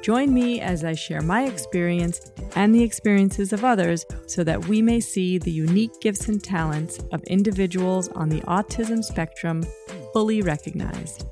Join me as I share my experience and the experiences of others so that we may see the unique gifts and talents of individuals on the autism spectrum fully recognized.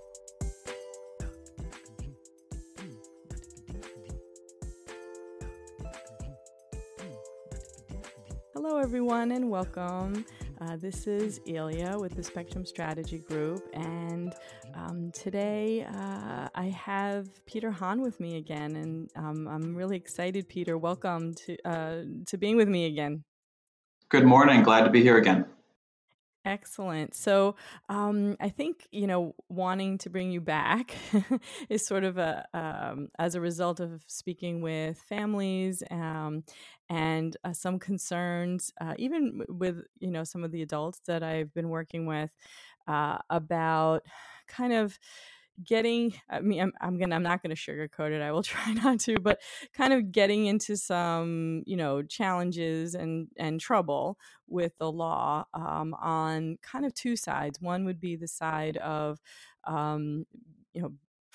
Hello, everyone, and welcome. Uh, this is Ilya with the Spectrum Strategy Group, and um, today uh, I have Peter Hahn with me again, and um, I'm really excited. Peter, welcome to uh, to being with me again. Good morning. Glad to be here again. Excellent. So, um, I think you know wanting to bring you back is sort of a um, as a result of speaking with families um, and uh, some concerns, uh, even with you know some of the adults that I've been working with uh, about kind of getting i mean i'm, I'm gonna i'm not gonna sugarcoat it i will try not to but kind of getting into some you know challenges and and trouble with the law um, on kind of two sides. One would be the side of um, you know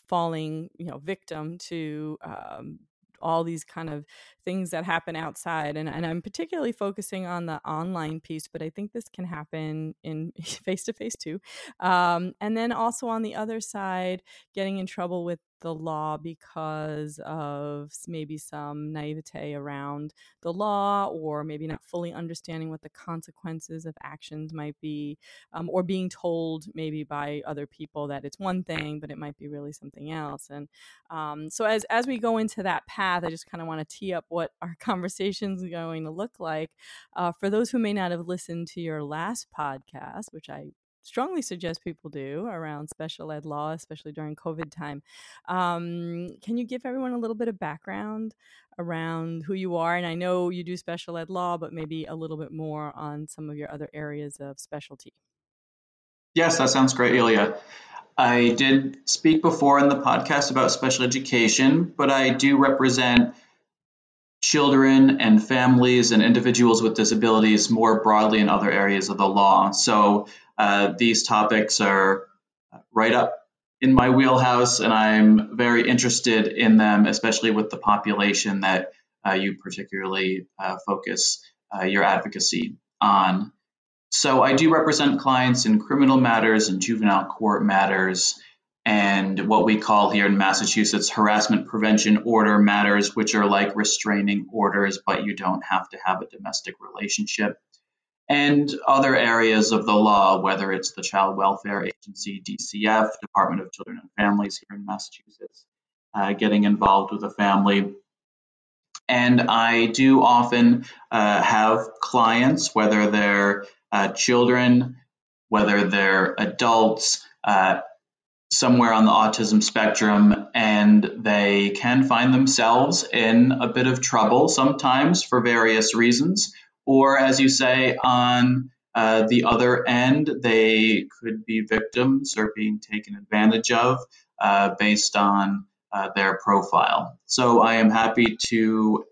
falling you know victim to um, all these kind of things that happen outside and, and i'm particularly focusing on the online piece but i think this can happen in face to face too. Um, and then also on the other side getting in trouble with the law because of maybe some naivete around the law or maybe not fully understanding what the consequences of actions might be um, or being told maybe by other people that it's one thing but it might be really something else. And um, so as as we go into that path i just kind of want to tee up what our conversation is going to look like. Uh, for those who may not have listened to your last podcast which i strongly suggest people do around special ed law, especially during COVID time. Um, can you give everyone a little bit of background around who you are? And I know you do special ed law, but maybe a little bit more on some of your other areas of specialty. Yes, that sounds great, Ilya. I did speak before in the podcast about special education, but I do represent children and families and individuals with disabilities more broadly in other areas of the law. So uh, these topics are right up in my wheelhouse, and I'm very interested in them, especially with the population that uh, you particularly uh, focus uh, your advocacy on. So, I do represent clients in criminal matters and juvenile court matters, and what we call here in Massachusetts harassment prevention order matters, which are like restraining orders, but you don't have to have a domestic relationship and other areas of the law, whether it's the Child Welfare Agency, DCF, Department of Children and Families here in Massachusetts, uh, getting involved with a family. And I do often uh, have clients, whether they're uh, children, whether they're adults, uh, somewhere on the autism spectrum, and they can find themselves in a bit of trouble sometimes for various reasons or as you say, on uh, the other end, they could be victims or being taken advantage of uh, based on uh, their profile. So I am happy to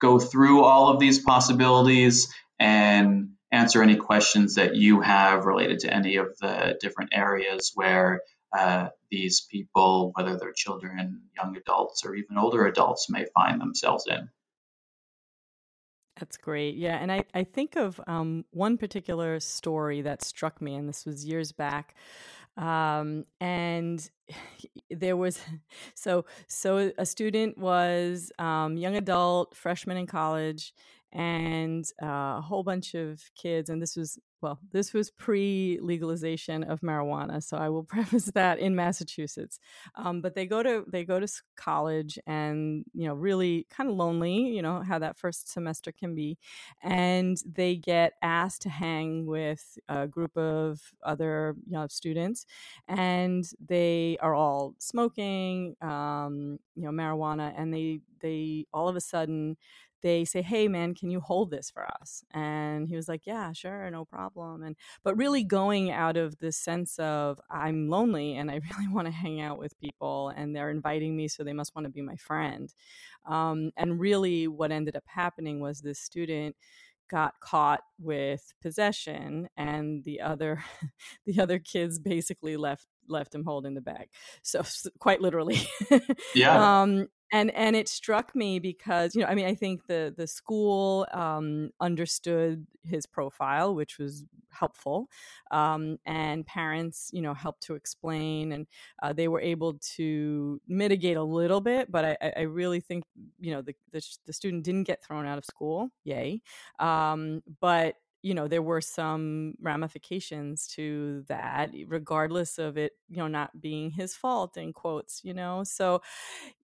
go through all of these possibilities and answer any questions that you have related to any of the different areas where uh, these people, whether they're children, young adults, or even older adults, may find themselves in. That's great. Yeah. And I, I think of um, one particular story that struck me, and this was years back. Um, and there was so so a student was um, young adult freshman in college and uh, a whole bunch of kids and this was well this was pre-legalization of marijuana so i will preface that in massachusetts. Um, but they go to they go to college and you know really kind of lonely you know how that first semester can be and they get asked to hang with a group of other you know students and they are all smoking um, you know marijuana and they they all of a sudden they say, "Hey, man, can you hold this for us?" And he was like, "Yeah, sure, no problem." And but really going out of this sense of I'm lonely and I really want to hang out with people, and they're inviting me, so they must want to be my friend. Um, and really, what ended up happening was this student got caught with possession and the other the other kids basically left left him holding the bag so quite literally yeah um and and it struck me because you know i mean i think the the school um, understood his profile which was helpful um, and parents you know helped to explain and uh, they were able to mitigate a little bit but i, I really think you know the, the, the student didn't get thrown out of school yay um, but you know there were some ramifications to that regardless of it you know not being his fault in quotes you know? So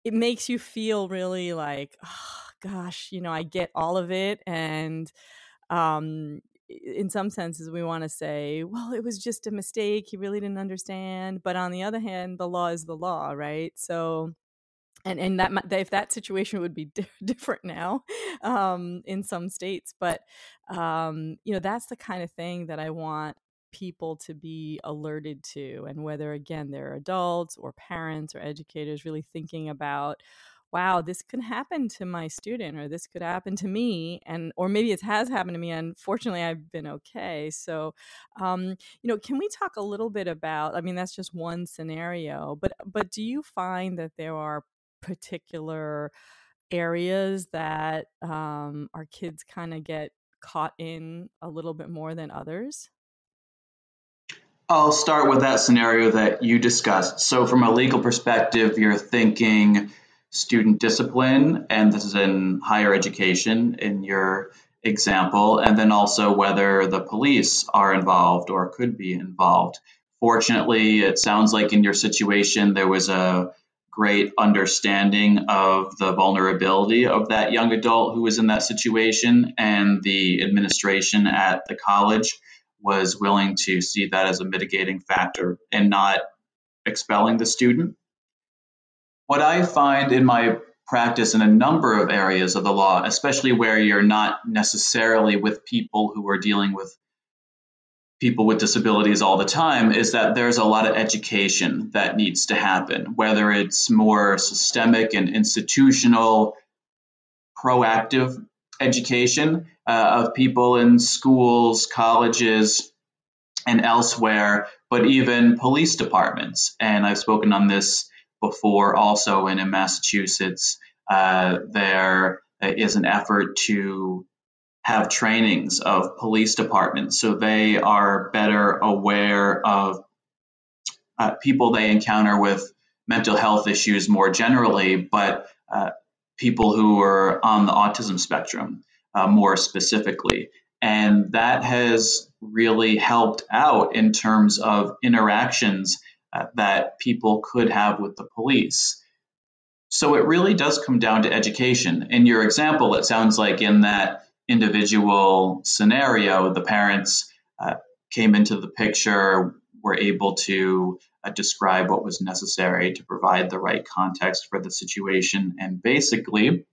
it makes you feel really like oh, gosh you know i get all of it and um in some senses we want to say well it was just a mistake he really didn't understand but on the other hand the law is the law right? So and and that if that situation would be different now um, in some states but um, you know that's the kind of thing that i want people to be alerted to and whether again they're adults or parents or educators really thinking about wow this could happen to my student or this could happen to me and or maybe it has happened to me and fortunately i've been okay. So um, you know can we talk a little bit about i mean that's just one scenario but but do you find that there are particular areas that um, our kids kind of get caught in a little bit more than others I'll start with that scenario that you discussed. So, from a legal perspective, you're thinking student discipline, and this is in higher education in your example, and then also whether the police are involved or could be involved. Fortunately, it sounds like in your situation there was a great understanding of the vulnerability of that young adult who was in that situation, and the administration at the college was willing to see that as a mitigating factor and not expelling the student. What I find in my practice in a number of areas of the law, especially where you're not necessarily with people who are dealing with people with disabilities all the time, is that there's a lot of education that needs to happen, whether it's more systemic and institutional, proactive education uh, of people in schools, colleges, and elsewhere, but even police departments. And I've spoken on this before also, and in Massachusetts, uh, there is an effort to have trainings of police departments so they are better aware of uh, people they encounter with mental health issues more generally, but uh, people who are on the autism spectrum uh, more specifically. And that has really helped out in terms of interactions uh, that people could have with the police. So it really does come down to education. In your example, it sounds like in that individual scenario, the parents uh, came into the picture, were able to uh, describe what was necessary to provide the right context for the situation, and basically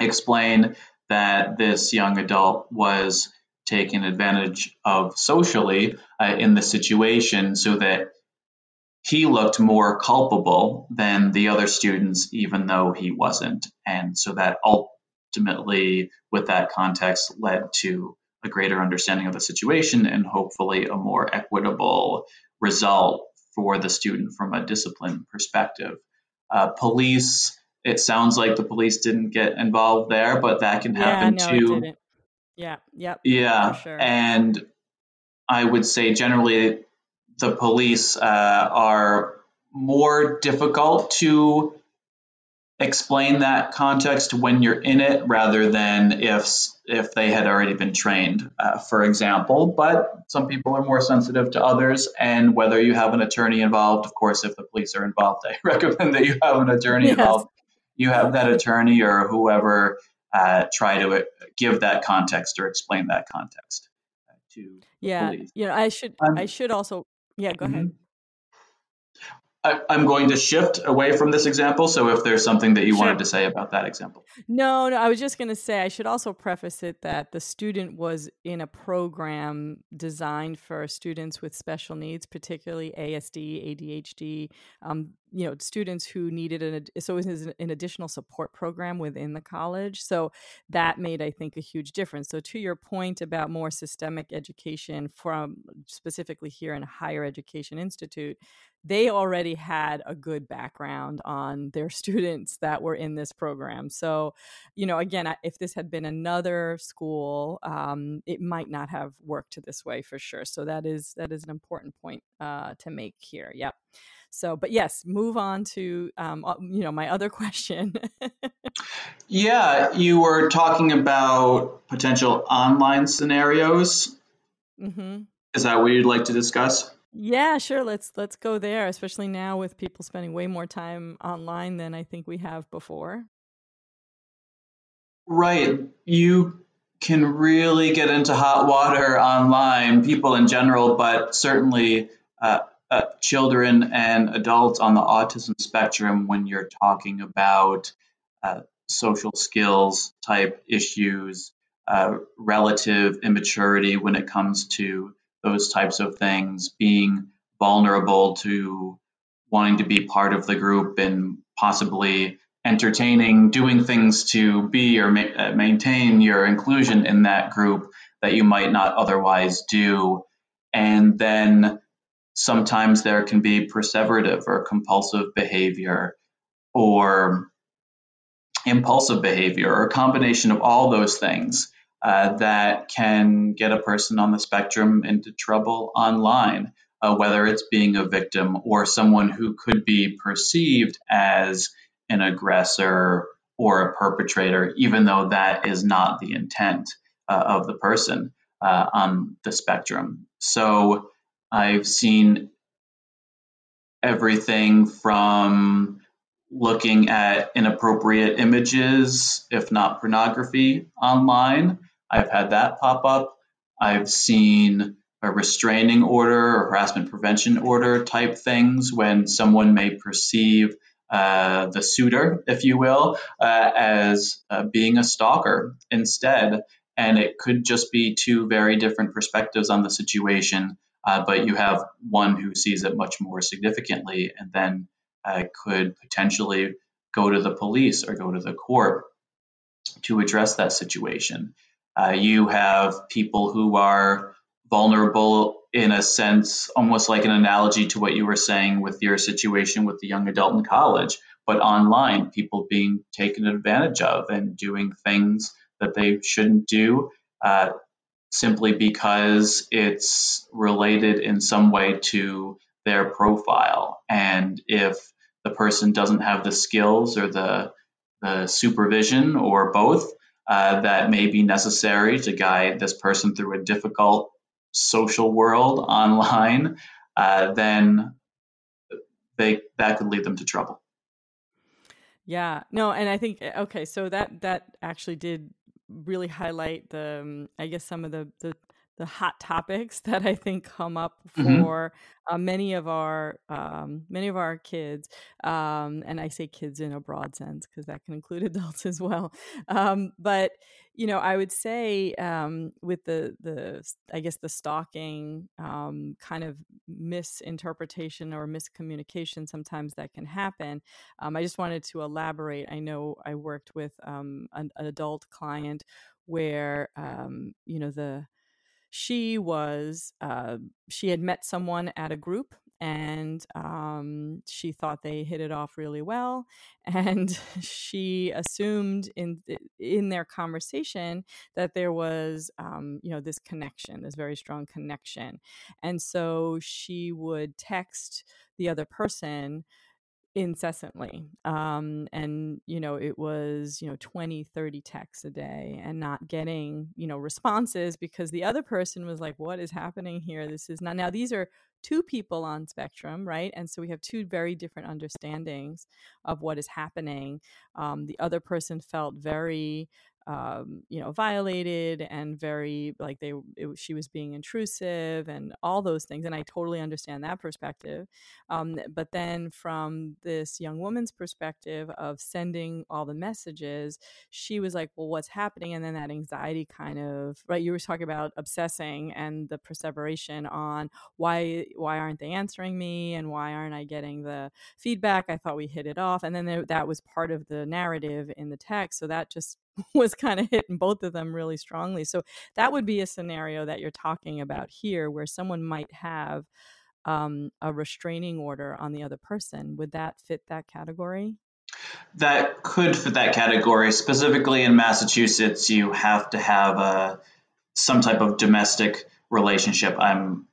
explain that this young adult was taken advantage of socially uh, in the situation so that he looked more culpable than the other students, even though he wasn't. And so that ultimately, with that context, led to a greater understanding of the situation and hopefully a more equitable result for the student from a discipline perspective. Uh, police, it sounds like the police didn't get involved there, but that can happen yeah, no, too. Yeah, yep. Yeah. Sure. And I would say generally the police uh, are more difficult to explain that context when you're in it rather than if if they had already been trained uh, for example but some people are more sensitive to others and whether you have an attorney involved of course if the police are involved i recommend that you have an attorney yes. involved you have that attorney or whoever uh, try to uh, give that context or explain that context uh, to yeah police. you know i should um, i should also yeah go mm-hmm. ahead I, am going to shift away from this example. So if there's something that you sure. wanted to say about that example. No, no, I was just going to say I should also preface it that the student was in a program designed for students with special needs, particularly ASD, ADHD, um, you know, students who needed an so it was an additional support program within the college. So that made, I think, a huge difference. So to your point about more systemic education from specifically here in higher education institute, they already had a good background on their students that were in this program. So, you know, again, if this had been another school, um, it might not have worked this way for sure. So that is that is an important point uh, to make here. Yep. So, but yes, move on to um, uh, you know my other question. yeah, you were talking about potential online scenarios. Mm-hmm. Is that what you'd like to discuss? Yeah, sure. Let's let's go there, especially now with people spending way more time online than I think we have before. Right. You can really get into hot water online, people in general, but certainly uh, uh, children and adults on the autism spectrum when you're talking about uh, social skills type issues, uh, relative immaturity when it comes to those types of things, being vulnerable to wanting to be part of the group and possibly entertaining, doing things to be or ma- uh, maintain your inclusion in that group that you might not otherwise do. And then sometimes there can be perseverative or compulsive behavior or impulsive behavior or a combination of all those things uh, that can get a person on the spectrum into trouble online, uh, whether it's being a victim or someone who could be perceived as an aggressor or a perpetrator, even though that is not the intent uh, of the person uh, on the spectrum. So I've seen everything from looking at inappropriate images, if not pornography, online, I've had that pop up. I've seen a restraining order or harassment prevention order type things when someone may perceive uh, the suitor, if you will, uh, as uh, being a stalker instead. And it could just be two very different perspectives on the situation, uh, but you have one who sees it much more significantly and then uh, could potentially go to the police or go to the court to address that situation. Uh, you have people who are vulnerable in a sense, almost like an analogy to what you were saying with your situation with the young adult in college, but online, people being taken advantage of and doing things that they shouldn't do uh, simply because it's related in some way to their profile. And if the person doesn't have the skills or the the supervision or both, uh, that may be necessary to guide this person through a difficult social world online, uh, then they that could lead them to trouble. Yeah, no, and I think okay, so that that actually did really highlight the um, I guess some of the the the hot topics that I think come up mm-hmm. for mm-hmm. uh, many of our um, many of our kids, um, and I say kids in a broad sense because that can include adults as well. Um, but you know, I would say um, with the the I guess the stalking um, kind of misinterpretation or miscommunication sometimes that can happen. Um, I just wanted to elaborate. I know I worked with an, an adult client where you know the she was uh, she had met someone at a group and um, she thought they hit it off really well and she assumed in in their conversation that there was um, you know this connection this very strong connection. And so she would text the other person incessantly um, and you know it was you know 20 30 texts a day and not getting you know responses because the other person was like what is happening here? This is not now these are two people on spectrum right? And so we have two very different understandings of what is happening. Um, the other person felt very um, you know violated and very like they it, she was being intrusive and all those things and i totally understand that perspective um, but then from this young woman's perspective of sending all the messages she was like well what's happening? And then that anxiety kind of right you were talking about obsessing and the perseveration on why why aren't they answering me and why aren't i getting the feedback? I thought we hit it off and then there, that was part of the narrative in the text so that just was kind of hitting both of them really strongly. So that would be a scenario that you're talking about here where someone might have um, a restraining order on the other person. Would that fit that category? That could fit that category. Specifically in Massachusetts, you have to have a some type of domestic relationship. I'm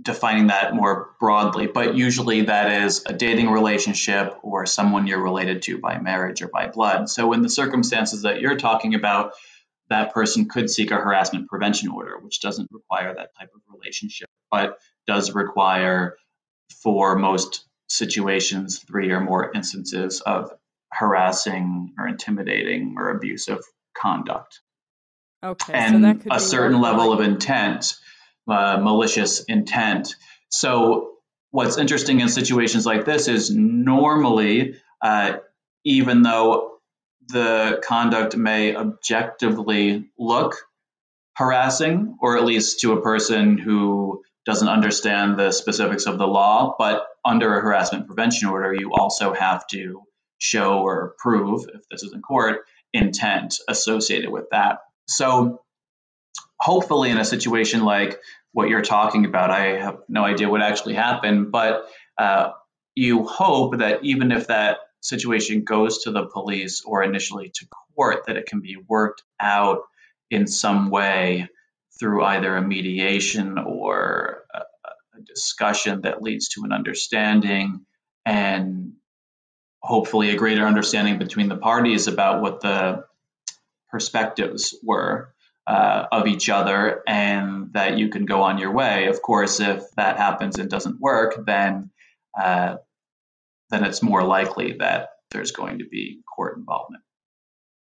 defining that more broadly, but usually that is a dating relationship or someone you're related to by marriage or by blood. So, in the circumstances that you're talking about, that person could seek a harassment prevention order, which doesn't require that type of relationship, but does require, for most situations, three or more instances of harassing or intimidating or abusive conduct. Okay, and so a certain level of intent uh, malicious intent. So, what's interesting in situations like this is normally, uh, even though the conduct may objectively look harassing, or at least to a person who doesn't understand the specifics of the law, but under a harassment prevention order, you also have to show or prove, if this is in court, intent associated with that. So, hopefully, in a situation like what you're talking about. I have no idea what actually happened, but uh, you hope that even if that situation goes to the police or initially to court, that it can be worked out in some way through either a mediation or a, a discussion that leads to an understanding and hopefully a greater understanding between the parties about what the perspectives were uh, of each other and that you can go on your way. Of course, if that happens and doesn't work, then uh, then it's more likely that there's going to be court involvement.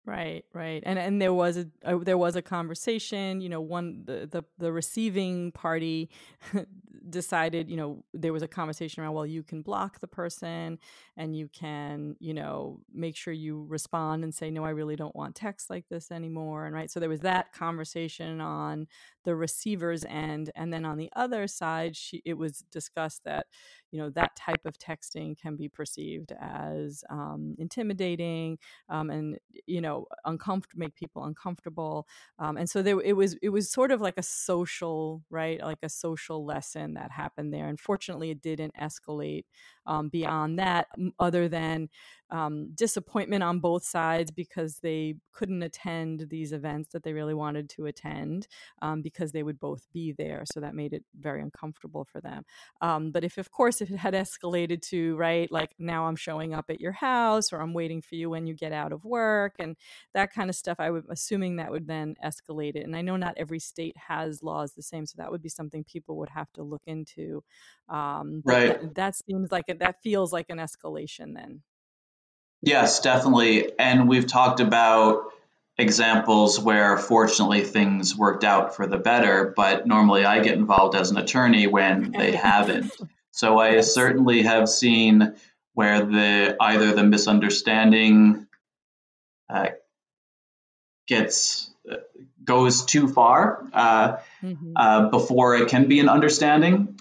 Right, right, and and there was a, a, there was a conversation. You know, one the the, the receiving party decided. You know, there was a conversation around. Well, you can block the person, and you can you know make sure you respond and say, no, I really don't want text like this anymore. And right, so there was that conversation on the receiver's end, and then on the other side, she it was discussed that you know that type of texting can be perceived as um, intimidating um, and you know uncomfortable make people uncomfortable um, and so there it was it was sort of like a social right like a social lesson that happened there. Unfortunately it didn't escalate um, beyond that other than um, disappointment on both sides because they couldn't attend these events that they really wanted to attend um, because they would both be there. So that made it very uncomfortable for them. Um, but if, of course, if it had escalated to, right, like now I'm showing up at your house or I'm waiting for you when you get out of work and that kind of stuff, I would assuming that would then escalate it. And I know not every state has laws the same, so that would be something people would have to look into. Um, right. That, that seems like it, that feels like an escalation then. Yes, definitely. And we've talked about examples where fortunately things worked out for the better, but normally I get involved as an attorney when they haven't. So I certainly have seen where the either the misunderstanding uh, gets uh, goes too far uh, mm-hmm. Uh, before it can be an understanding,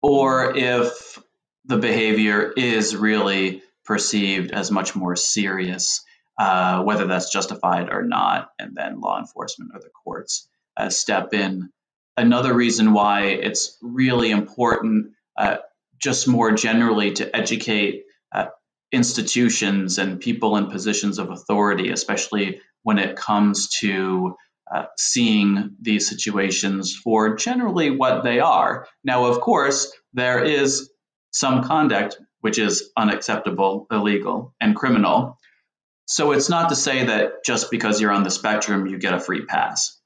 or if the behavior is really perceived as much more serious, uh, whether that's justified or not, and then law enforcement or the courts uh, step in. Another reason why it's really important, uh, just more generally, to educate uh, institutions and people in positions of authority, especially when it comes to uh, seeing these situations for generally what they are. Now, of course, there is some conduct which is unacceptable, illegal, and criminal. So it's not to say that just because you're on the spectrum, you get a free pass.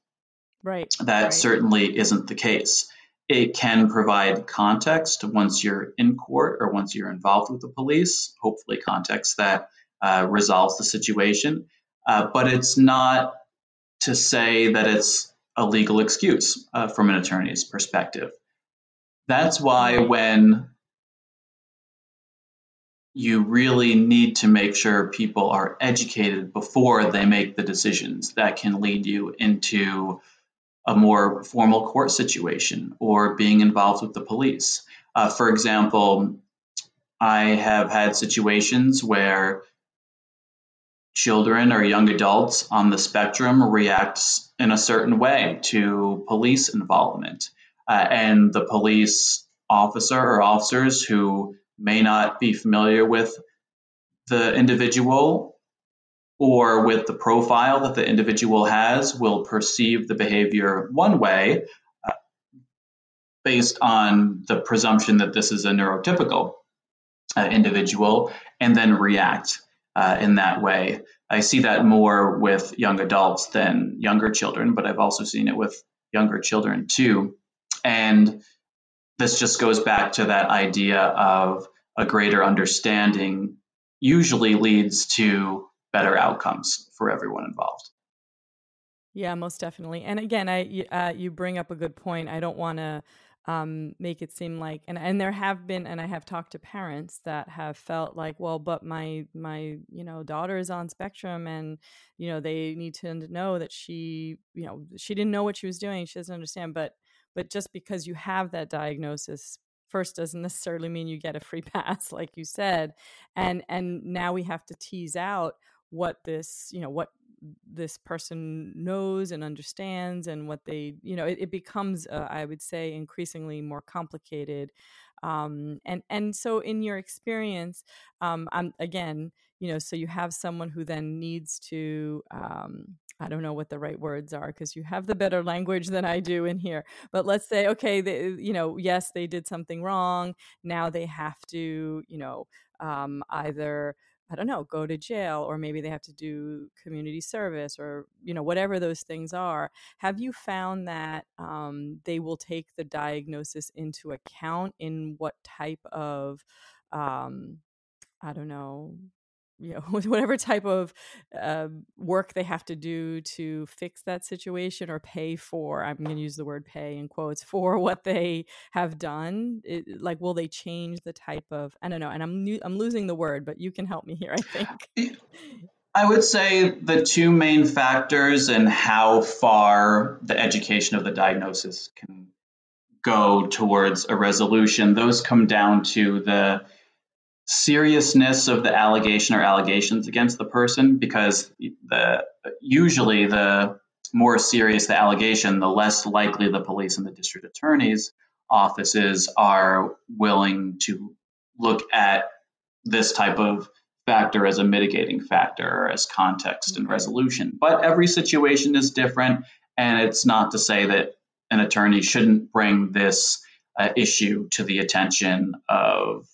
Right. That right. certainly isn't the case. It can provide context once you're in court or once you're involved with the police, hopefully, context that uh, resolves the situation. uh, but it's not to say that it's a legal excuse uh, from an attorney's perspective. That's why when you really need to make sure people are educated before they make the decisions that can lead you into a more formal court situation or being involved with the police. Uh, for example, I have had situations where children or young adults on the spectrum react in a certain way to police involvement. Uh, and the police officer or officers who may not be familiar with the individual or with the profile that the individual has will perceive the behavior one way uh, based on the presumption that this is a neurotypical uh, individual and then react uh, in that way. I see that more with young adults than younger children, but I've also seen it with younger children too. And this just goes back to that idea of a greater understanding usually leads to better outcomes for everyone involved. Yeah, most definitely. And again, I uh, you bring up a good point. I don't want to um, make it seem like and and there have been and I have talked to parents that have felt like well but my my you know daughter is on spectrum and you know they need to know that she you know she didn't know what she was doing she doesn't understand but but just because you have that diagnosis first doesn't necessarily mean you get a free pass like you said and and now we have to tease out what this you know what this person knows and understands and what they you know it, it becomes uh, i would say increasingly more complicated um, and and so in your experience um, I'm, again you know so you have someone who then needs to um, I don't know what the right words are because you have the better language than I do in here. But let's say, okay, they, you know, yes, they did something wrong. Now they have to, you know, um, either I don't know, go to jail, or maybe they have to do community service, or you know, whatever those things are. Have you found that um, they will take the diagnosis into account in what type of, um, I don't know, you know whatever type of uh, work they have to do to fix that situation or pay for i'm going to use the word pay in quotes for what they have done it, like will they change the type of i don't know and i'm i'm losing the word but you can help me here i think. I would say the two main factors in how far the education of the diagnosis can go towards a resolution, those come down to the seriousness of the allegation or allegations against the person because the usually the more serious the allegation the less likely the police and the district attorney's offices are willing to look at this type of factor as a mitigating factor or as context and resolution. But every situation is different and it's not to say that an attorney shouldn't bring this uh, issue to the attention of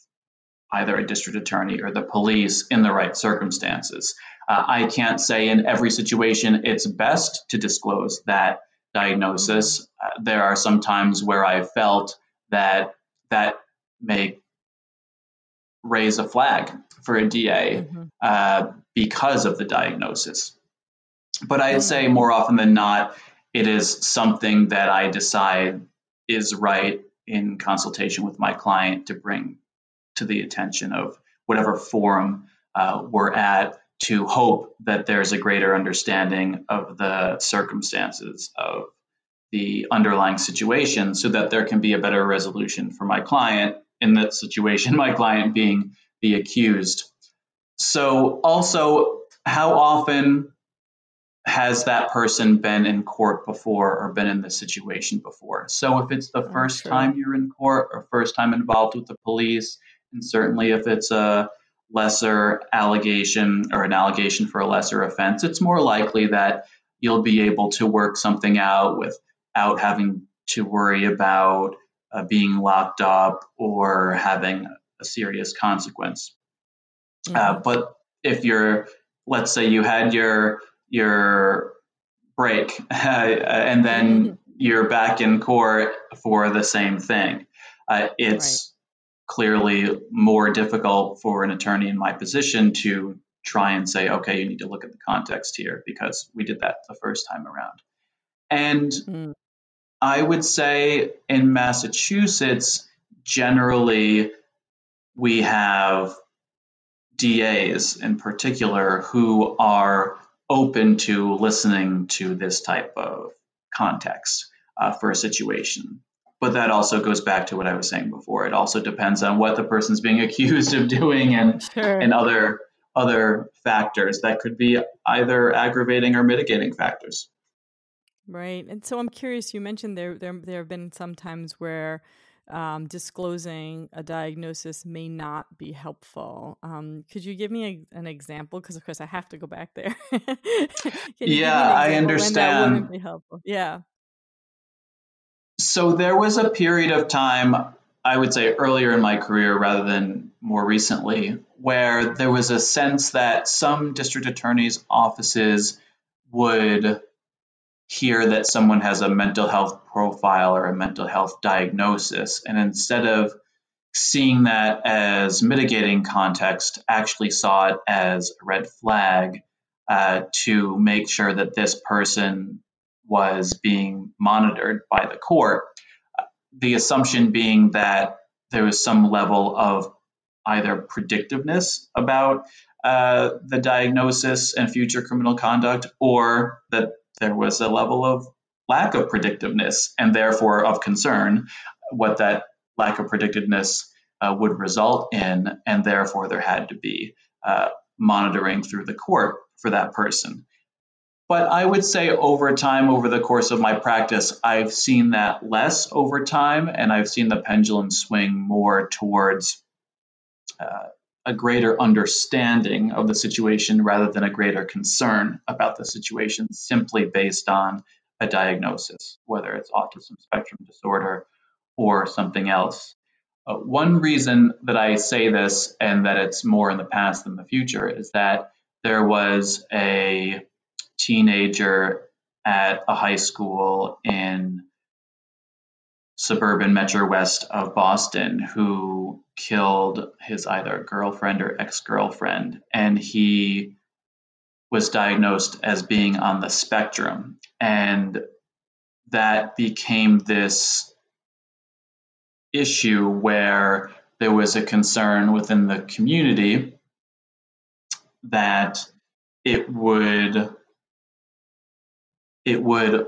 either a district attorney or the police in the right circumstances. Uh, I can't say in every situation it's best to disclose that diagnosis. Uh, there are some times where I felt that that may raise a flag for a DA mm-hmm. uh, because of the diagnosis. But I'd say more often than not, it is something that I decide is right in consultation with my client to bring to the attention of whatever forum uh, we're at to hope that there's a greater understanding of the circumstances of the underlying situation so that there can be a better resolution for my client in that situation my client being the accused. So also how often has that person been in court before or been in this situation before? So if it's the oh, first time you're in court or first time involved with the police and certainly, if it's a lesser allegation or an allegation for a lesser offense, it's more likely that you'll be able to work something out without having to worry about uh, being locked up or having a serious consequence. Mm-hmm. Uh, but if you're, let's say you had your your break uh, and then mm-hmm. you're back in court for the same thing, uh, it's clearly more difficult for an attorney in my position to try and say, okay, you need to look at the context here because we did that the first time around. And mm. I would say in Massachusetts, generally, we have DAs in particular who are open to listening to this type of context uh, for a situation. But that also goes back to what I was saying before. It also depends on what the person's being accused of doing and sure. and other other factors that could be either aggravating or mitigating factors. Right. And so I'm curious, you mentioned there there there have been some times where um, disclosing a diagnosis may not be helpful. Um, could you give me a, an example? Because of course I have to go back there. yeah, I understand. be helpful. Yeah. So there was a period of time, I would say earlier in my career rather than more recently, where there was a sense that some district attorneys' offices would hear that someone has a mental health profile or a mental health diagnosis. And instead of seeing that as mitigating context, actually saw it as a red flag uh, to make sure that this person was being monitored by the court. The assumption being that there was some level of either predictiveness about uh, the diagnosis and future criminal conduct, or that there was a level of lack of predictiveness and therefore of concern what that lack of predictiveness uh, would result in, and therefore there had to be uh, monitoring through the court for that person. But I would say over time, over the course of my practice, I've seen that less over time, and I've seen the pendulum swing more towards uh, a greater understanding of the situation rather than a greater concern about the situation simply based on a diagnosis, whether it's autism spectrum disorder or something else. Uh, one reason that I say this and that it's more in the past than the future is that there was a teenager at a high school in suburban Metro West of Boston who killed his either girlfriend or ex girlfriend. And he was diagnosed as being on the spectrum. And that became this issue where there was a concern within the community that it would it would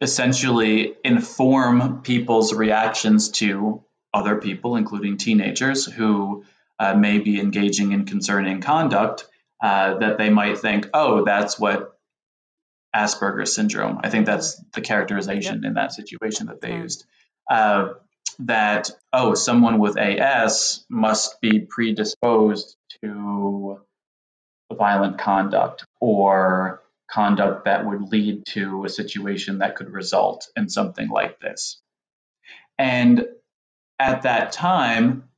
essentially inform people's reactions to other people, including teenagers who uh, may be engaging in concerning conduct, uh, that they might think, oh, that's what Asperger's syndrome. I think that's the characterization in that situation that they yeah. used. Uh, that, oh, someone with AS must be predisposed to violent conduct or conduct that would lead to a situation that could result in something like this. And at that time,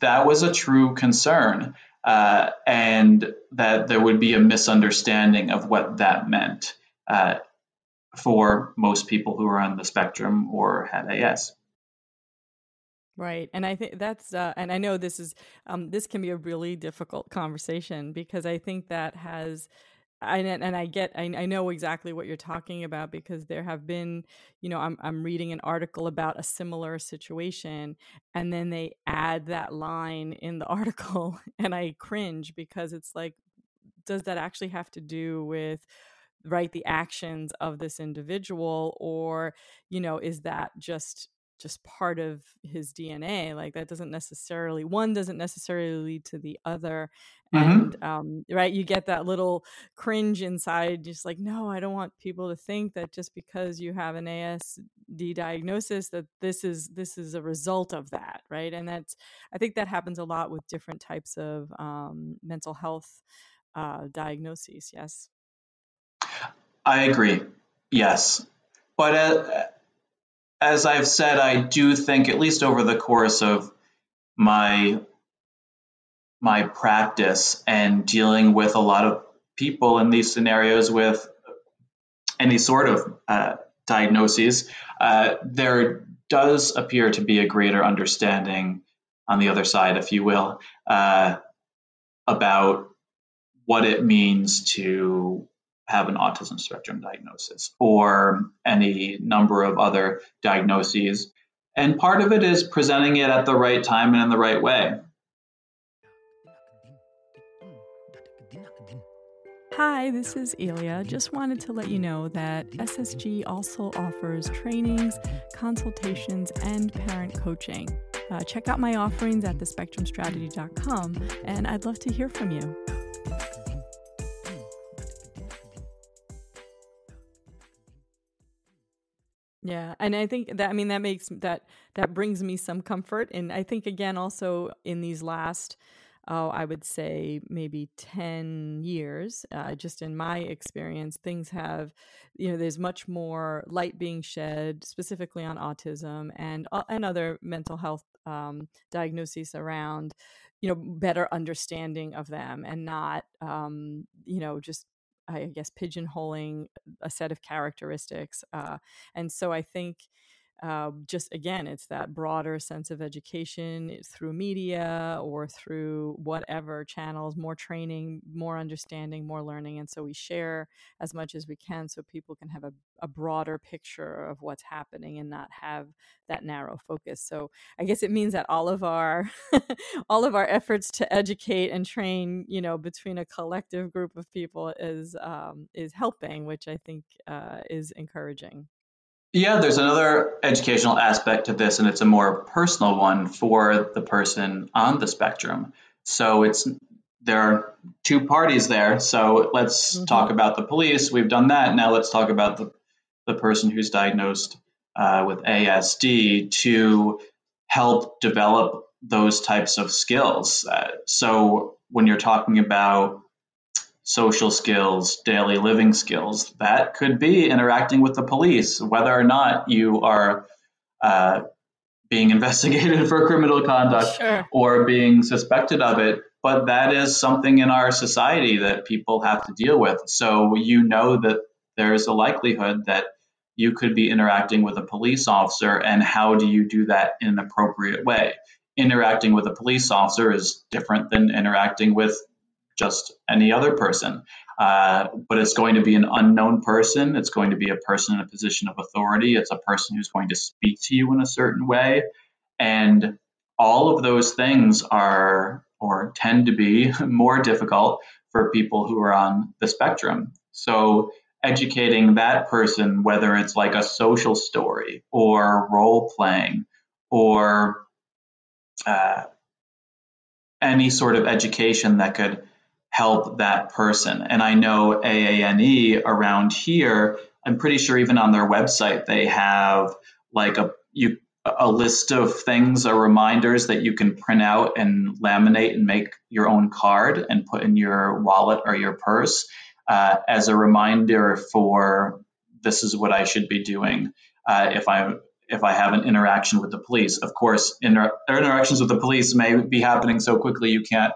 that was a true concern, uh, and that there would be a misunderstanding of what that meant uh, for most people who are on the spectrum or had AS. Right. And I think that's, uh, and I know this is, um, this can be a really difficult conversation because I think that has, I, and I get, I, I know exactly what you're talking about because there have been, you know, I'm, I'm reading an article about a similar situation and then they add that line in the article and I cringe because it's like, does that actually have to do with, right, the actions of this individual or, you know, is that just just part of his DNA. Like that doesn't necessarily one doesn't necessarily lead to the other. Mm-hmm. And um, right, you get that little cringe inside, just like, no, I don't want people to think that just because you have an ASD diagnosis that this is this is a result of that, right? And that's I think that happens a lot with different types of um, mental health uh, diagnoses. Yes, I agree. Yes, but. Uh, as I've said, I do think, at least over the course of my my practice and dealing with a lot of people in these scenarios with any sort of uh, diagnoses, uh, there does appear to be a greater understanding on the other side, if you will, uh, about what it means to have an autism spectrum diagnosis or any number of other diagnoses. And part of it is presenting it at the right time and in the right way. Hi, this is Elia. Just wanted to let you know that SSG also offers trainings, consultations, and parent coaching. Uh, check out my offerings at thespectrumstrategy.com, and I'd love to hear from you. Yeah, and I think that I mean that makes that that brings me some comfort, and I think again also in these last, oh, I would say maybe ten years, uh, just in my experience, things have, you know, there's much more light being shed specifically on autism and uh, and other mental health um, diagnoses around, you know, better understanding of them and not, um, you know, just I guess pigeonholing a set of characteristics. Uh, and so I think uh, just again, it's that broader sense of education through media or through whatever channels, more training, more understanding, more learning. And so we share as much as we can so people can have a, a broader picture of what's happening and not have that narrow focus. So I guess it means that all of our all of our efforts to educate and train, you know, between a collective group of people is um, is helping, which I think uh, is encouraging. Yeah, there's another educational aspect to this, and it's a more personal one for the person on the spectrum. So it's there are two parties there. So let's mm-hmm. talk about the police. We've done that. Now let's talk about the the person who's diagnosed uh, with ASD to help develop those types of skills. Uh, so when you're talking about social skills, daily living skills. That could be interacting with the police, whether or not you are uh, being investigated for criminal conduct sure. or being suspected of it. But that is something in our society that people have to deal with. So you know that there's a likelihood that you could be interacting with a police officer, and how do you do that in an appropriate way? Interacting with a police officer is different than interacting with just any other person. Uh, but it's going to be an unknown person. It's going to be a person in a position of authority. It's a person who's going to speak to you in a certain way. And all of those things are or tend to be more difficult for people who are on the spectrum. So educating that person, whether it's like a social story or role playing or uh, any sort of education that could help that person. And I know AANE around here, I'm pretty sure even on their website they have like a you a list of things or reminders that you can print out and laminate and make your own card and put in your wallet or your purse uh, as a reminder for this is what I should be doing uh, if I if I have an interaction with the police. Of course, inter- interactions with the police may be happening so quickly you can't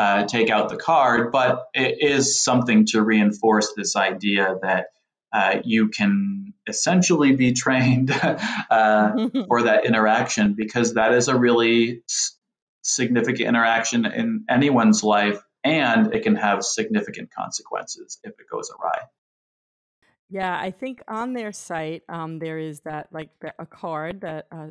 uh, take out the card, but it is something to reinforce this idea that uh, you can essentially be trained uh, for that interaction because that is a really s- significant interaction in anyone's life and it can have significant consequences if it goes awry. Yeah, I think on their site um, there is that like a card that uh,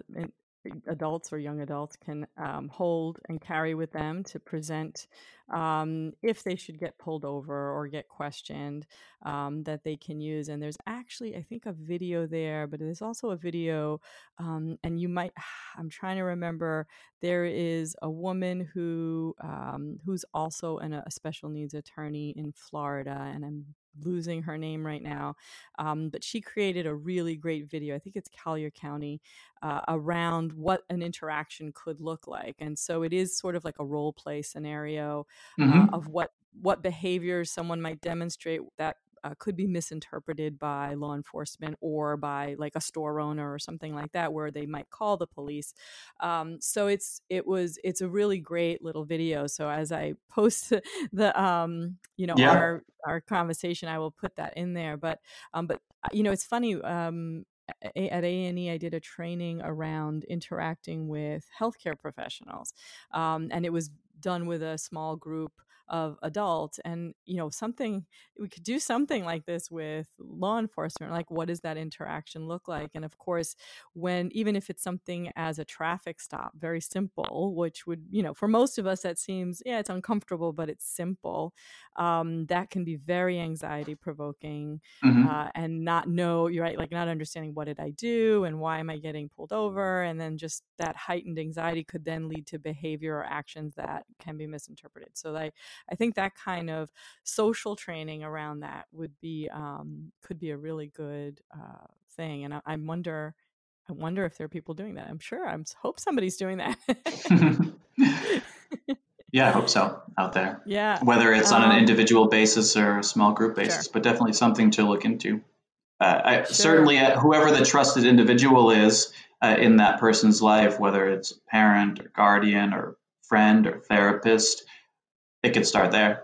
adults or young adults can um, hold and carry with them to present um, if they should get pulled over or get questioned um, that they can use. And there's actually, I think, a video there, but there's also a video, um, and you might, I'm trying to remember, there is a woman who um, who's also an, a special needs attorney in Florida, and I'm losing her name right now, um, but she created a really great video. I think it's Collier County uh, around what an interaction could look like, and so it is sort of like a role play scenario uh, mm-hmm. uh, of what what behaviors someone might demonstrate that uh, could be misinterpreted by law enforcement or by like a store owner or something like that where they might call the police. Um, so it's it was it's a really great little video. So as i post the um, you know yeah. our our conversation i will put that in there. But um, but uh, you know it's funny um, a at AANE, I did a training around interacting with healthcare professionals, um, and it was done with a small group of adults and you know something we could do something like this with law enforcement like what does that interaction look like? And of course when even if it's something as a traffic stop very simple which would you know for most of us that seems yeah it's uncomfortable but it's simple um, that can be very anxiety provoking mm-hmm. uh, and not know you're right like not understanding what did i do and why am i getting pulled over? And then just that heightened anxiety could then lead to behavior or actions that can be misinterpreted. So i i think that kind of social training around that would be um, could be a really good uh, thing and I, I wonder I wonder if there are people doing that. I'm sure. I hope somebody's doing that. yeah, I hope so out there. Yeah. Whether it's on um, an individual basis or a small group basis, sure. but definitely something to look into. Uh, I, sure. Certainly, uh, whoever the trusted individual is uh, in that person's life, whether it's a parent or guardian or friend or therapist, it could start there.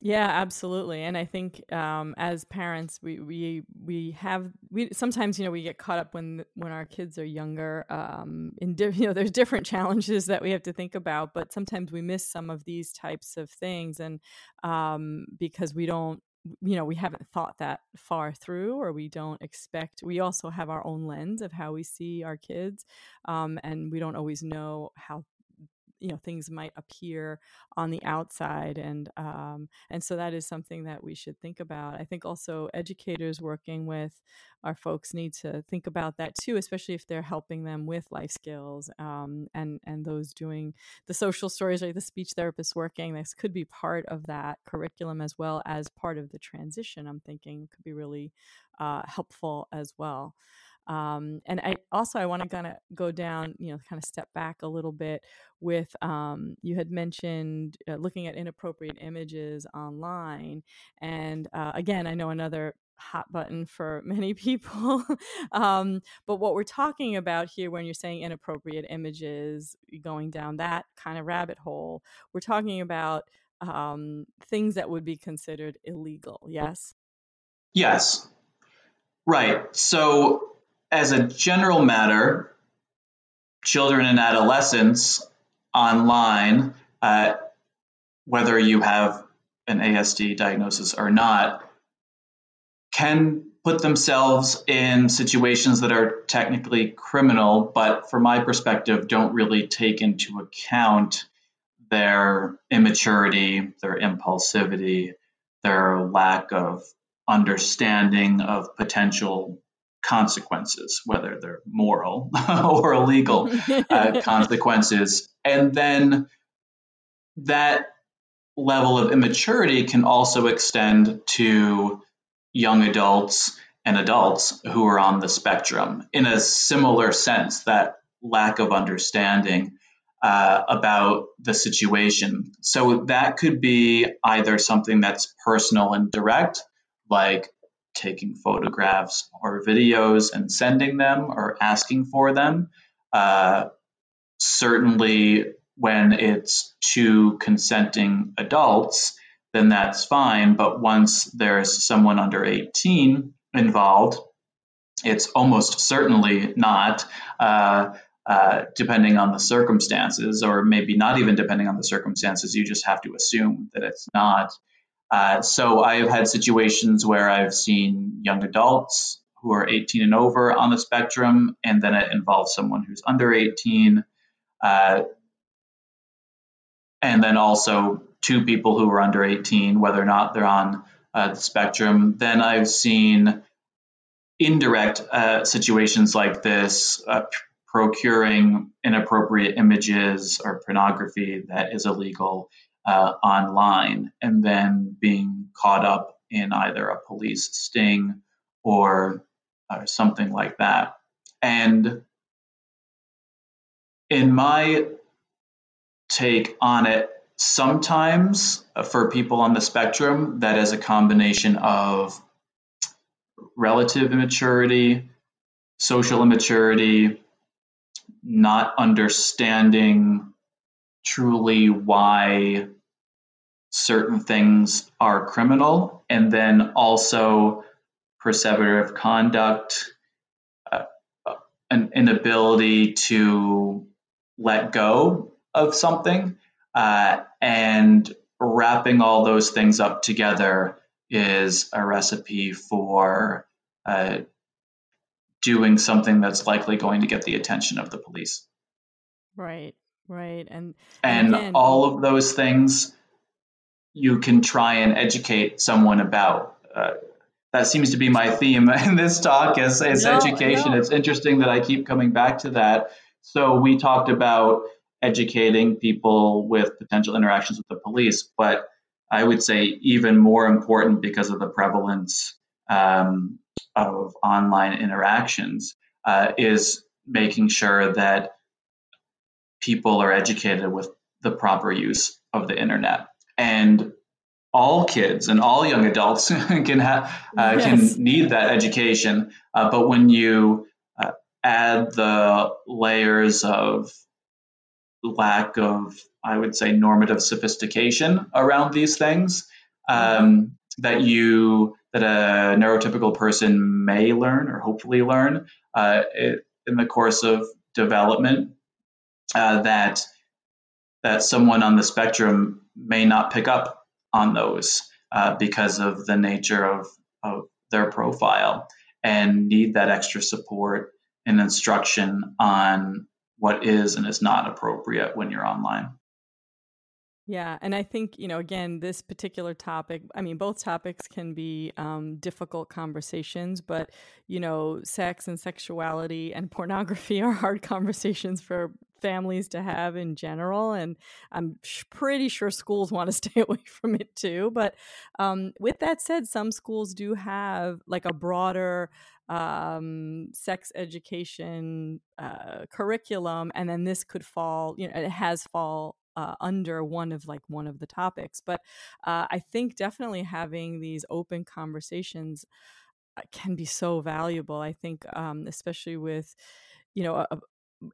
Yeah, absolutely. And I think um, as parents, we we we have we sometimes you know we get caught up when when our kids are younger. Um, in di- you know, there's different challenges that we have to think about, but sometimes we miss some of these types of things, and um, because we don't you know we haven't thought that far through or we don't expect we also have our own lens of how we see our kids um, and we don't always know how you know things might appear on the outside and um, and so that is something that we should think about. I think also educators working with our folks need to think about that too especially if they're helping them with life skills um, and and those doing the social stories or the speech therapists working. This could be part of that curriculum as well as part of the transition i'm thinking could be really uh, helpful as well um, and I also I want to kind of go down, you know, kind of step back a little bit with um, you had mentioned uh, looking at inappropriate images online, and uh, again, I know another hot button for many people. um, but what we're talking about here, when you're saying inappropriate images, going down that kind of rabbit hole, we're talking about um, things that would be considered illegal. Yes. Yes. Right. So as a general matter, children and adolescents online, uh, whether you have an ASD diagnosis or not, can put themselves in situations that are technically criminal, but from my perspective, don't really take into account their immaturity, their impulsivity, their lack of understanding of potential consequences, whether they're moral or illegal uh, consequences. And then that level of immaturity can also extend to young adults and adults who are on the spectrum in a similar sense that lack of understanding uh, about the situation. So that could be either something that's personal and direct, like taking photographs or videos and sending them or asking for them. Uh, certainly, when it's two consenting adults, then that's fine. But once there's someone under 18 involved, it's almost certainly not. Uh, uh, depending on the circumstances, or maybe not even depending on the circumstances, you just have to assume that it's not. Uh, so I've had situations where I've seen young adults who are 18 and over on the spectrum, and then it involves someone who's under 18. Uh, and then also two people who are under 18, whether or not they're on uh, the spectrum. Then I've seen indirect uh, situations like this, uh, procuring inappropriate images or pornography that is illegal uh, online and then being caught up in either a police sting or, or something like that. And in my take on it, sometimes uh, for people on the spectrum, that is a combination of relative immaturity, social immaturity, not understanding truly why certain things are criminal, and then also perseverative conduct, uh, an inability to let go of something, uh, and wrapping all those things up together is a recipe for uh, doing something that's likely going to get the attention of the police. Right, right, and and, and again, all of those things you can try and educate someone about. Uh, that seems to be my theme in this talk is, is no, education. No. It's interesting that I keep coming back to that. So we talked about educating people with potential interactions with the police, but I would say even more important because of the prevalence um, of online interactions uh, is making sure that people are educated with the proper use of the internet. And all kids and all young adults can have uh, yes. can need that education. Uh, but when you uh, add the layers of lack of, I would say, normative sophistication around these things, um, that you that a neurotypical person may learn or hopefully learn uh, it, in the course of development, uh, that that someone on the spectrum may not pick up on those uh, because of the nature of, of their profile and need that extra support and instruction on what is and is not appropriate when you're online. Yeah, and I think you know again this particular topic. I mean, both topics can be um, difficult conversations, but you know, sex and sexuality and pornography are hard conversations for families to have in general. And I'm sh- pretty sure schools want to stay away from it too. But um, with that said, some schools do have like a broader um, sex education uh, curriculum, and then this could fall. You know, it has fall uh, under one of like one of the topics. But uh, I think definitely having these open conversations uh, can be so valuable. I think, um, especially with you know a,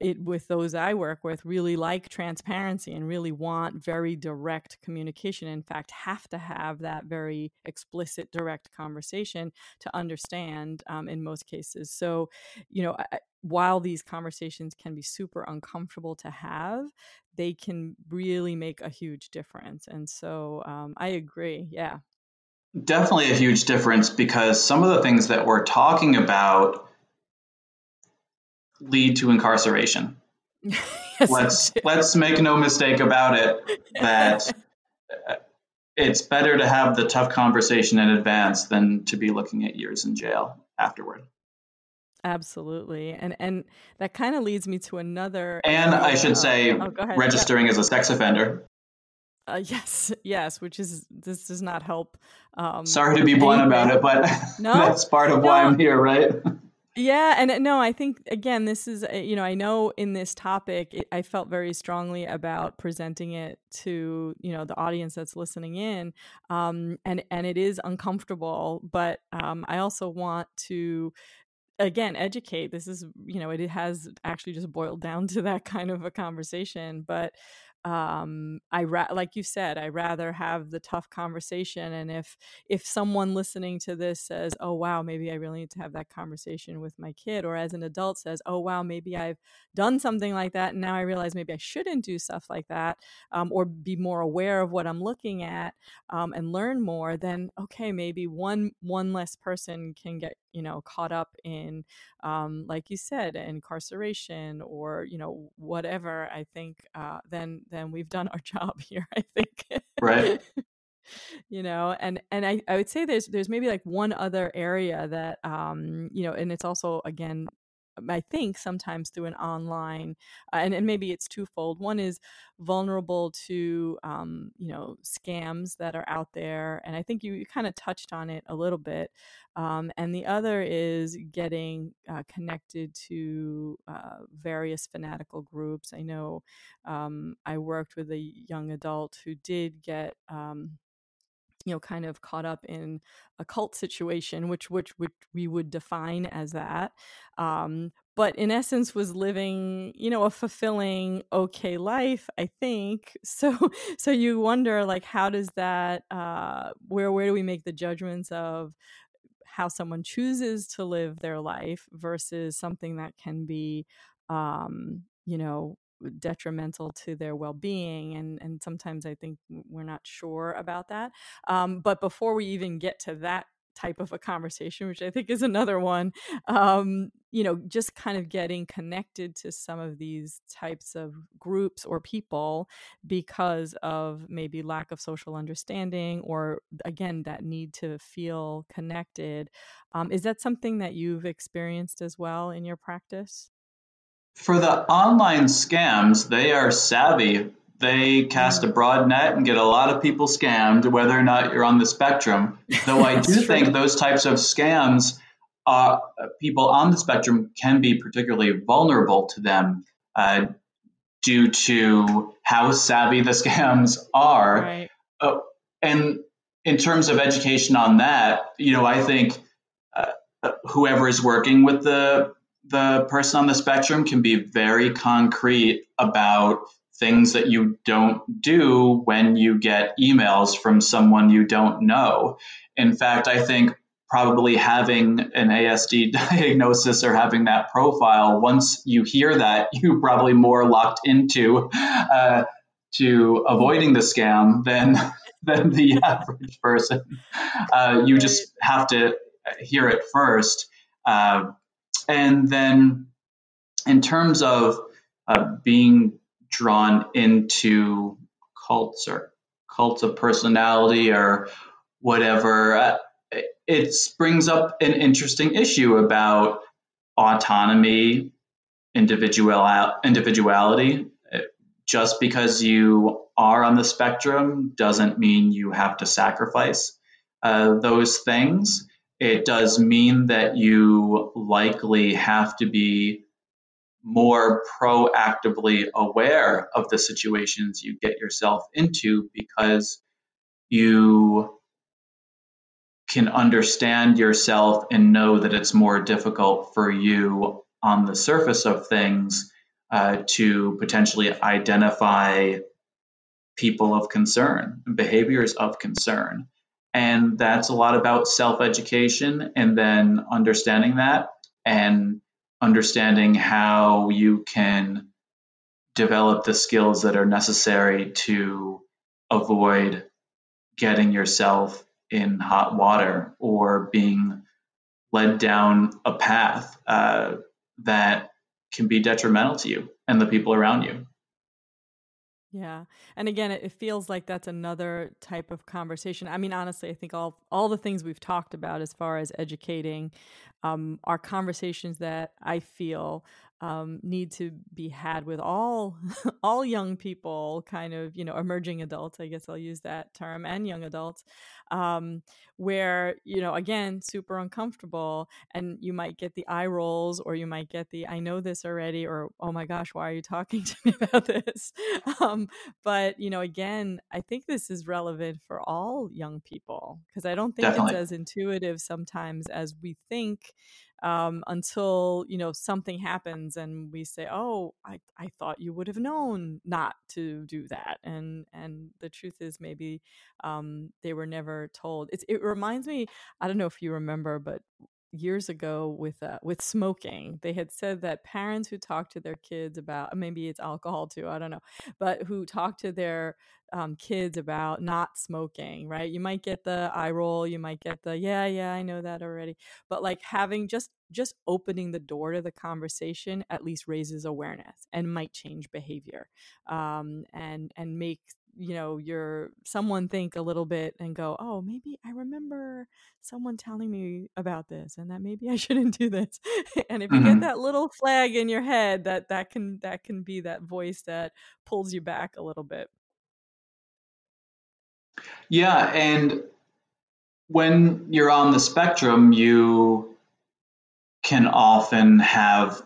it with those I work with really like transparency and really want very direct communication. In fact, have to have that very explicit, direct conversation to understand um, in most cases. So, you know, I, while these conversations can be super uncomfortable to have, they can really make a huge difference. And so, um, I agree. Yeah. Definitely a huge difference because some of the things that we're talking about lead to incarceration. yes, let's let's make no mistake about it that it's better to have the tough conversation in advance than to be looking at years in jail afterward. Absolutely, and and that kind of leads me to another. And I should say, oh, registering yeah. as a sex offender. Uh, yes, yes, which is this does not help. Um, Sorry to be blunt about it, but no? that's part of no. why I'm here, right? Yeah, and uh, no, I think again, this is uh, you know, I know in this topic, it, I felt very strongly about presenting it to you know the audience that's listening in, um, and and it is uncomfortable, but um, I also want to again educate. This is you know it has actually just boiled down to that kind of a conversation but um i ra- like you said i rather have the tough conversation and if if someone listening to this says oh wow maybe i really need to have that conversation with my kid or as an adult says oh wow maybe i've done something like that and now i realize maybe i shouldn't do stuff like that um, or be more aware of what i'm looking at um, and learn more then okay maybe one one less person can get you know caught up in um, like you said incarceration or you know whatever i think uh, then then we've done our job here i think. Right. You know and and I, I would say there's there's maybe like one other area that um you know and it's also again I think sometimes through an online, uh, and, and maybe it's twofold. One is vulnerable to, um, you know, scams that are out there. And I think you, you kind of touched on it a little bit. Um, and the other is getting uh, connected to uh, various fanatical groups. I know um, I worked with a young adult who did get. Um, you know kind of caught up in a cult situation which which which we would define as that um, but in essence was living you know a fulfilling okay life i think. So so you wonder like how does that uh, where where do we make the judgments of how someone chooses to live their life versus something that can be um, you know detrimental to their well-being and and sometimes i think we're not sure about that um, but before we even get to that type of a conversation, which I think is another one. Um, you know, just kind of getting connected to some of these types of groups or people because of maybe lack of social understanding or, again, that need to feel connected. Um, is that something that you've experienced as well in your practice? For the online scams, they are savvy they cast a broad net and get a lot of people scammed, whether or not you're on the spectrum. Though I do think those types of scams, uh, people on the spectrum can be particularly vulnerable to them uh, due to how savvy the scams are. Right. Uh, and in terms of education on that, you know, I think uh, whoever is working with the the person on the spectrum can be very concrete about things that you don't do when you get emails from someone you don't know. In fact, I think probably having an ASD diagnosis or having that profile, once you hear that, you're probably more locked into uh, to avoiding the scam than than the average person. Uh, you just have to hear it first, uh, and then in terms of uh, being drawn into cults or cults of personality or whatever, uh, it brings up an interesting issue about autonomy, individual individuality. Just because you are on the spectrum doesn't mean you have to sacrifice uh, those things. It does mean that you likely have to be more proactively aware of the situations you get yourself into because you can understand yourself and know that it's more difficult for you on the surface of things uh, to potentially identify people of concern, behaviors of concern. And that's a lot about self education and then understanding that and understanding how you can develop the skills that are necessary to avoid getting yourself in hot water or being led down a path uh, that can be detrimental to you and the people around you. Yeah. And again, it, feels like that's another type of conversation. I mean, honestly, I think all all the things we've talked about as far as educating um, are conversations that I feel um, need to be had with all all young people, kind of you know emerging adults. I guess I'll use that term and young adults, um, where you know again super uncomfortable, and you might get the eye rolls, or you might get the I know this already, or oh my gosh, why are you talking to me about this? Um, but you know again, I think this is relevant for all young people because I don't think Definitely. it's as intuitive sometimes as we think um, until you know something happens and we say oh I, I thought you would have known not to do that. And and the truth is maybe um, they were never told. It's, it reminds me i don't know if you remember but years ago with uh, with smoking. They had said that parents who talk to their kids about maybe it's alcohol too, I don't know, but who talk to their um, kids about not smoking, right? You might get the eye roll, you might get the yeah, yeah, I know that already, but like having just just opening the door to the conversation at least raises awareness and might change behavior um, and and make you know your someone think a little bit and go oh maybe i remember someone telling me about this and that maybe i shouldn't do this and if you mm-hmm. get that little flag in your head that that can that can be that voice that pulls you back a little bit yeah and when you're on the spectrum you can often have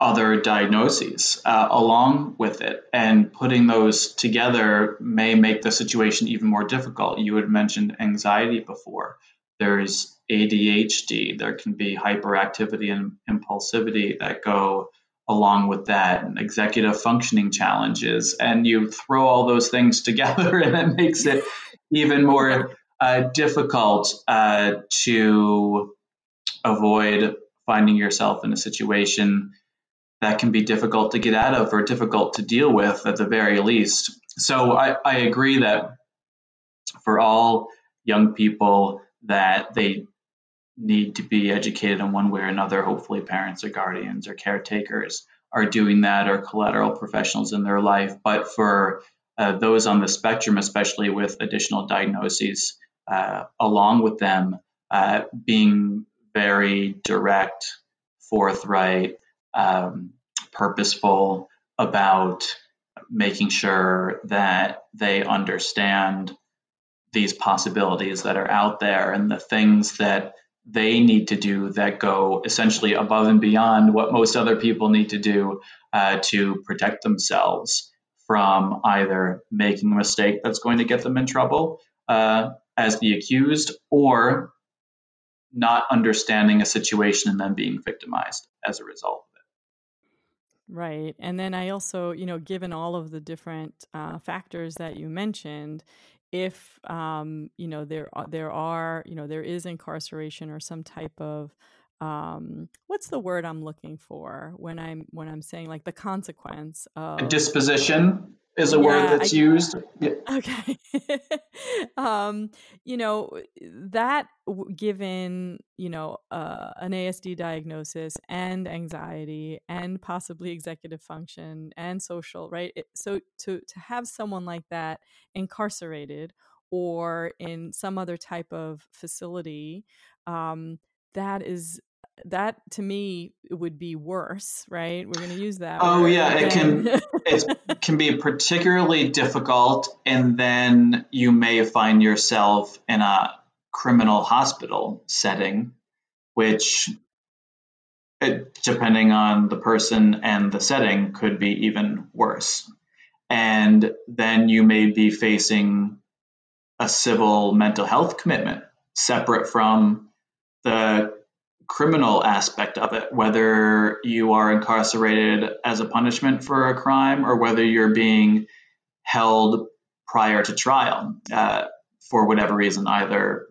other diagnoses uh, along with it. And putting those together may make the situation even more difficult. You had mentioned anxiety before. There's ADHD, there can be hyperactivity and impulsivity that go along with that, and executive functioning challenges. And you throw all those things together, and it makes it even more uh, difficult uh, to avoid finding yourself in a situation that can be difficult to get out of or difficult to deal with at the very least. So I, I agree that for all young people that they need to be educated in one way or another. Hopefully, parents or guardians or caretakers are doing that or collateral professionals in their life. But for uh, those on the spectrum, especially with additional diagnoses uh, along with them, uh, being very direct, forthright, um, purposeful about making sure that they understand these possibilities that are out there and the things that they need to do that go essentially above and beyond what most other people need to do uh, to protect themselves from either making a mistake that's going to get them in trouble uh, as the accused or not understanding a situation and then being victimized as a result. Right. And then I also, you know, given all of the different uh, factors that you mentioned, if um, you know there there are you know there is incarceration or some type of um, what's the word I'm looking for when I'm when I'm saying like the consequence of a disposition is a yeah, word that's I, used. Yeah. Okay. um, you know, that given, you know, uh, an ASD diagnosis and anxiety and possibly executive function and social, right? It, so to, to have someone like that incarcerated or in some other type of facility, um, that is that to me would be worse, right? We're going to use that. Oh yeah, it can it can be particularly difficult, and then you may find yourself in a criminal hospital setting, which, it, depending on the person and the setting, could be even worse. And then you may be facing a civil mental health commitment separate from the criminal aspect of it, whether you are incarcerated as a punishment for a crime or whether you're being held prior to trial uh, for whatever reason, either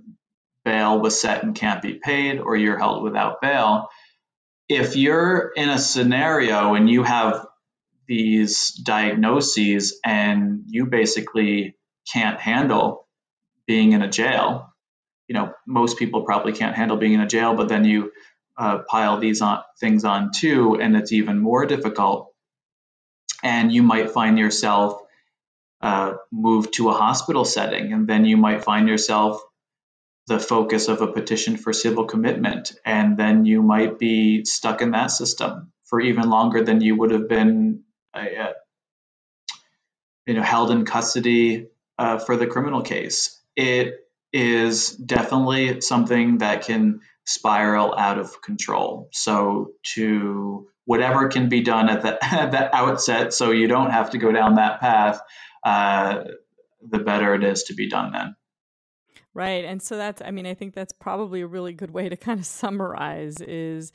bail was set and can't be paid or you're held without bail. If you're in a scenario and you have these diagnoses and you basically can't handle being in a jail, you know most people probably can't handle being in a jail but then you uh, pile these on things on too and it's even more difficult. And you might find yourself uh, moved to a hospital setting and then you might find yourself the focus of a petition for civil commitment and then you might be stuck in that system for even longer than you would have been uh, uh you know held in custody uh, for the criminal case. It is definitely something that can spiral out of control. So to whatever can be done at the, at the outset, so you don't have to go down that path, uh, the better it is to be done then. Right. And so that's, I mean, I think that's probably a really good way to kind of summarize is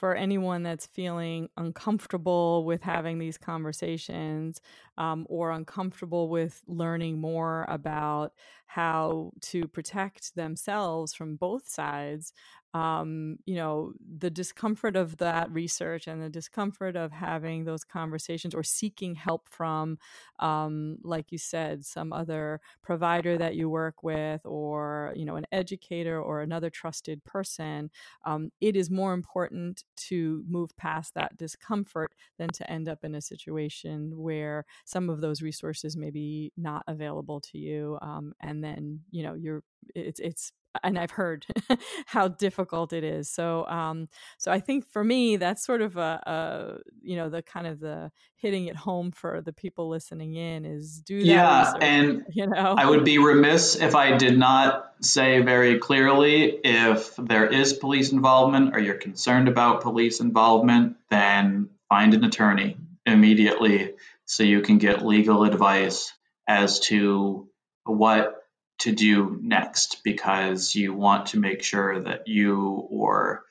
for anyone that's feeling uncomfortable with having these conversations um, or uncomfortable with learning more about how to protect themselves from both sides um, you know, the discomfort of that research and the discomfort of having those conversations or seeking help from, um, like you said, some other provider that you work with, or you know, an educator or another trusted person. Um, it is more important to move past that discomfort than to end up in a situation where some of those resources may be not available to you, um, and then you know you're it's it's and I've heard how difficult it is. So, um, so I think for me, that's sort of a, a, you know, the kind of the hitting it home for the people listening in is do that. Yeah, research, and you know, I would be remiss if I did not say very clearly if there is police involvement or you're concerned about police involvement, then find an attorney immediately so you can get legal advice as to what to do next because you want to make sure that you or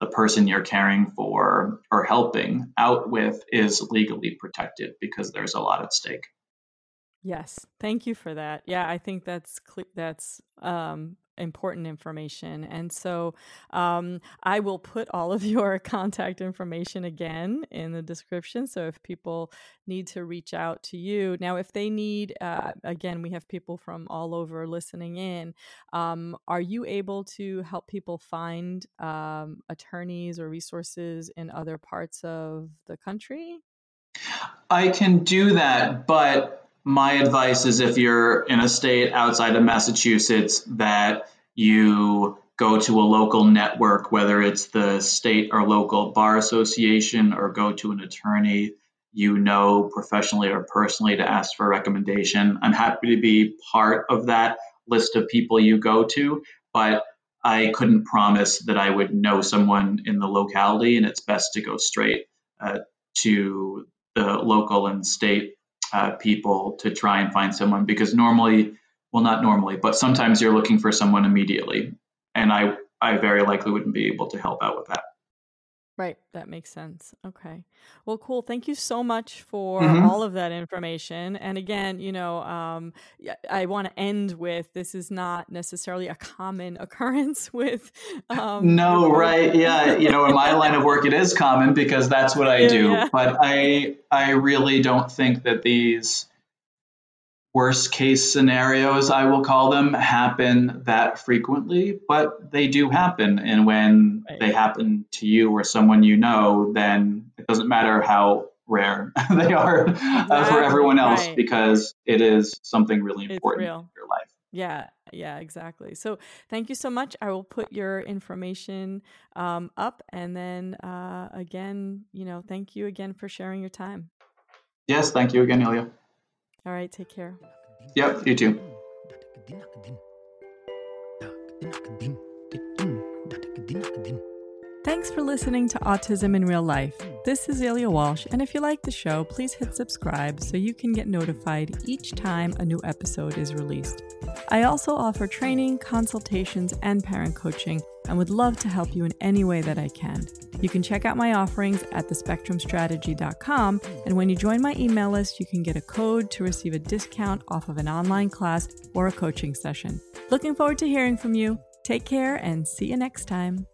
the person you're caring for or helping out with is legally protected because there's a lot at stake. Yes, thank you for that. Yeah, I think that's that's um, important information. And so um, I will put all of your contact information again in the description. So if people need to reach out to you, now, if they need, uh, again, we have people from all over listening in, um, are you able to help people find um, attorneys or resources in other parts of the country? I can do that, but my advice is if you're in a state outside of Massachusetts that you go to a local network, whether it's the state or local bar association, or go to an attorney you know professionally or personally to ask for a recommendation. I'm happy to be part of that list of people you go to, but I couldn't promise that I would know someone in the locality, and it's best to go straight uh, to the local and state uh, people to try and find someone because normally, well, not normally, but sometimes you're looking for someone immediately. And I, I very likely wouldn't be able to help out with that. Right, that makes sense. Okay. Well, cool. Thank you so much for mm-hmm. all of that information. And again, you know, um, I want to end with this is not necessarily a common occurrence with. Um, no, right? Yeah, you know, in my line of work, it is common because that's what I yeah, do. Yeah. But I, I really don't think that these worst case scenarios, I will call them, happen that frequently, but they do happen. And when right. they happen to you or someone you know, then it doesn't matter how rare they are exactly. uh, for everyone else right. because it is something really important in your life. Yeah, yeah, exactly. So thank you so much. I will put your information um, up. And then uh, again, you know, thank you again for sharing your time. Yes, thank you again, Ilya. All right, take care. Yep, you too. Thanks for listening to Autism in Real Life. This is Ilya Walsh, and if you like the show, please hit subscribe so you can get notified each time a new episode is released. I also offer training, consultations, and parent coaching and would love to help you in any way that I can. You can check out my offerings at thespectrumstrategy.com, and when you join my email list, you can get a code to receive a discount off of an online class or a coaching session. Looking forward to hearing from you. Take care and see you next time.